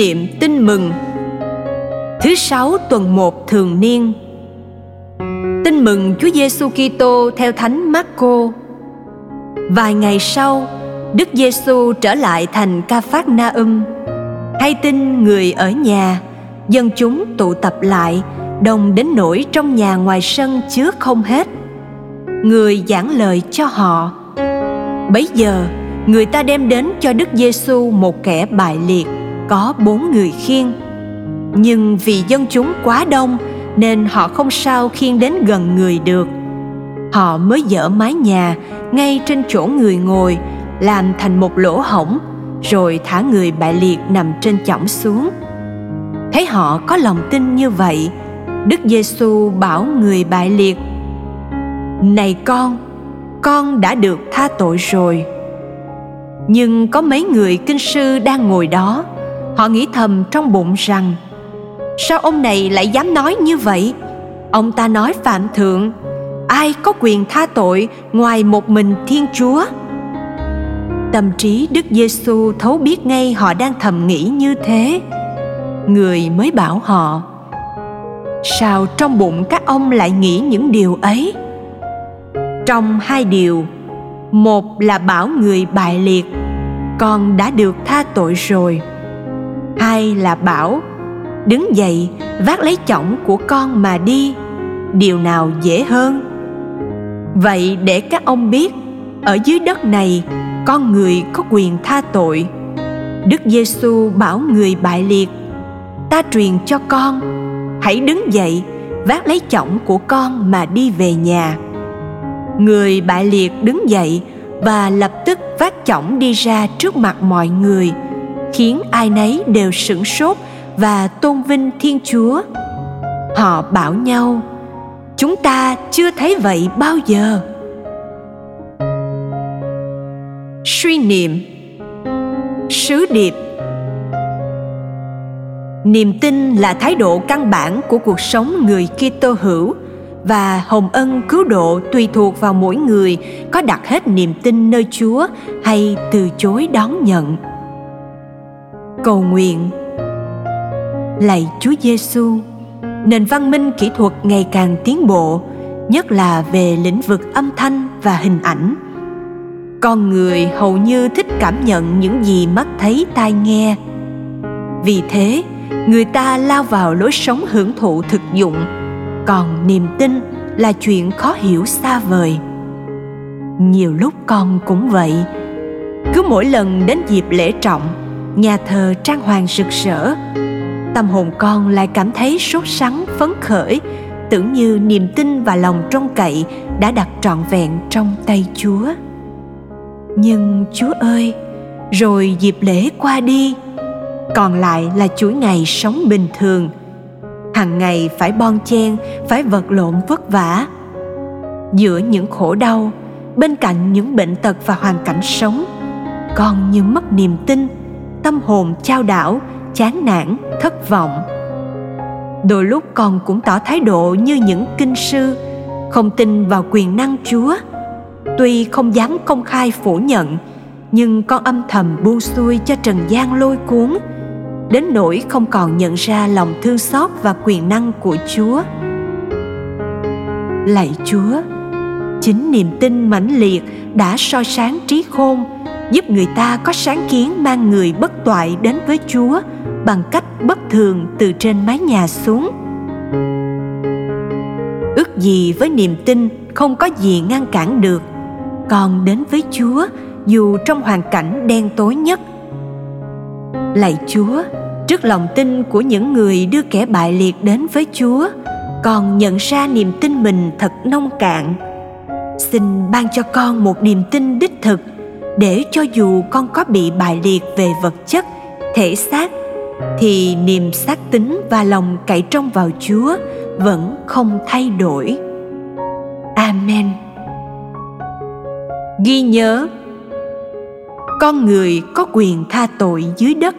niệm tin mừng Thứ sáu tuần 1 thường niên Tin mừng Chúa Giêsu Kitô theo Thánh Marco. Vài ngày sau, Đức Giêsu trở lại thành Ca Phác Na Um. Hay tin người ở nhà, dân chúng tụ tập lại, đông đến nỗi trong nhà ngoài sân chứa không hết. Người giảng lời cho họ. Bấy giờ, người ta đem đến cho Đức Giêsu một kẻ bại liệt, có bốn người khiêng. Nhưng vì dân chúng quá đông nên họ không sao khiêng đến gần người được. Họ mới dỡ mái nhà ngay trên chỗ người ngồi làm thành một lỗ hổng rồi thả người bại liệt nằm trên chõng xuống. Thấy họ có lòng tin như vậy, Đức Giêsu bảo người bại liệt: "Này con, con đã được tha tội rồi." Nhưng có mấy người kinh sư đang ngồi đó, họ nghĩ thầm trong bụng rằng: Sao ông này lại dám nói như vậy? Ông ta nói phạm thượng, ai có quyền tha tội ngoài một mình Thiên Chúa? Tâm trí Đức Giêsu thấu biết ngay họ đang thầm nghĩ như thế. Người mới bảo họ: Sao trong bụng các ông lại nghĩ những điều ấy? Trong hai điều, một là bảo người bại liệt, con đã được tha tội rồi. Hai là bảo? Đứng dậy, vác lấy chõng của con mà đi. Điều nào dễ hơn? Vậy để các ông biết, ở dưới đất này, con người có quyền tha tội. Đức giêsu bảo người bại liệt, ta truyền cho con, hãy đứng dậy, vác lấy chõng của con mà đi về nhà. Người bại liệt đứng dậy và lập tức vác chõng đi ra trước mặt mọi người khiến ai nấy đều sửng sốt và tôn vinh thiên chúa. Họ bảo nhau, chúng ta chưa thấy vậy bao giờ. Suy niệm. Sứ điệp. Niềm tin là thái độ căn bản của cuộc sống người Kitô hữu và hồng ân cứu độ tùy thuộc vào mỗi người có đặt hết niềm tin nơi Chúa hay từ chối đón nhận. Cầu nguyện lạy Chúa Giêsu, nền văn minh kỹ thuật ngày càng tiến bộ, nhất là về lĩnh vực âm thanh và hình ảnh. Con người hầu như thích cảm nhận những gì mắt thấy tai nghe. Vì thế, người ta lao vào lối sống hưởng thụ thực dụng, còn niềm tin là chuyện khó hiểu xa vời. Nhiều lúc con cũng vậy. Cứ mỗi lần đến dịp lễ trọng, nhà thờ trang hoàng rực rỡ, tâm hồn con lại cảm thấy sốt sắng phấn khởi tưởng như niềm tin và lòng trông cậy đã đặt trọn vẹn trong tay chúa. Nhưng chúa ơi rồi dịp lễ qua đi còn lại là chuỗi ngày sống bình thường. Hàng ngày phải bon chen phải vật lộn vất vả. Giữa những khổ đau bên cạnh những bệnh tật và hoàn cảnh sống con như mất niềm tin tâm hồn trao đảo, chán nản, thất vọng. Đôi lúc con cũng tỏ thái độ như những kinh sư, không tin vào quyền năng chúa. Tuy không dám công khai phủ nhận, nhưng con âm thầm buông xuôi cho trần gian lôi cuốn, đến nỗi không còn nhận ra lòng thương xót và quyền năng của chúa. Lạy chúa, chính niềm tin mãnh liệt đã soi sáng trí khôn giúp người ta có sáng kiến mang người bất toại đến với chúa bằng cách bất thường từ trên mái nhà xuống. Ước gì với niềm tin không có gì ngăn cản được, còn đến với chúa dù trong hoàn cảnh đen tối nhất. Lạy chúa, trước lòng tin của những người đưa kẻ bại liệt đến với chúa, còn nhận ra niềm tin mình thật nông cạn. Xin ban cho con một niềm tin đích thực để cho dù con có bị bại liệt về vật chất, thể xác, thì niềm xác tính và lòng cậy trông vào chúa vẫn không thay đổi. Amen. Ghi nhớ, con người có quyền tha tội dưới đất.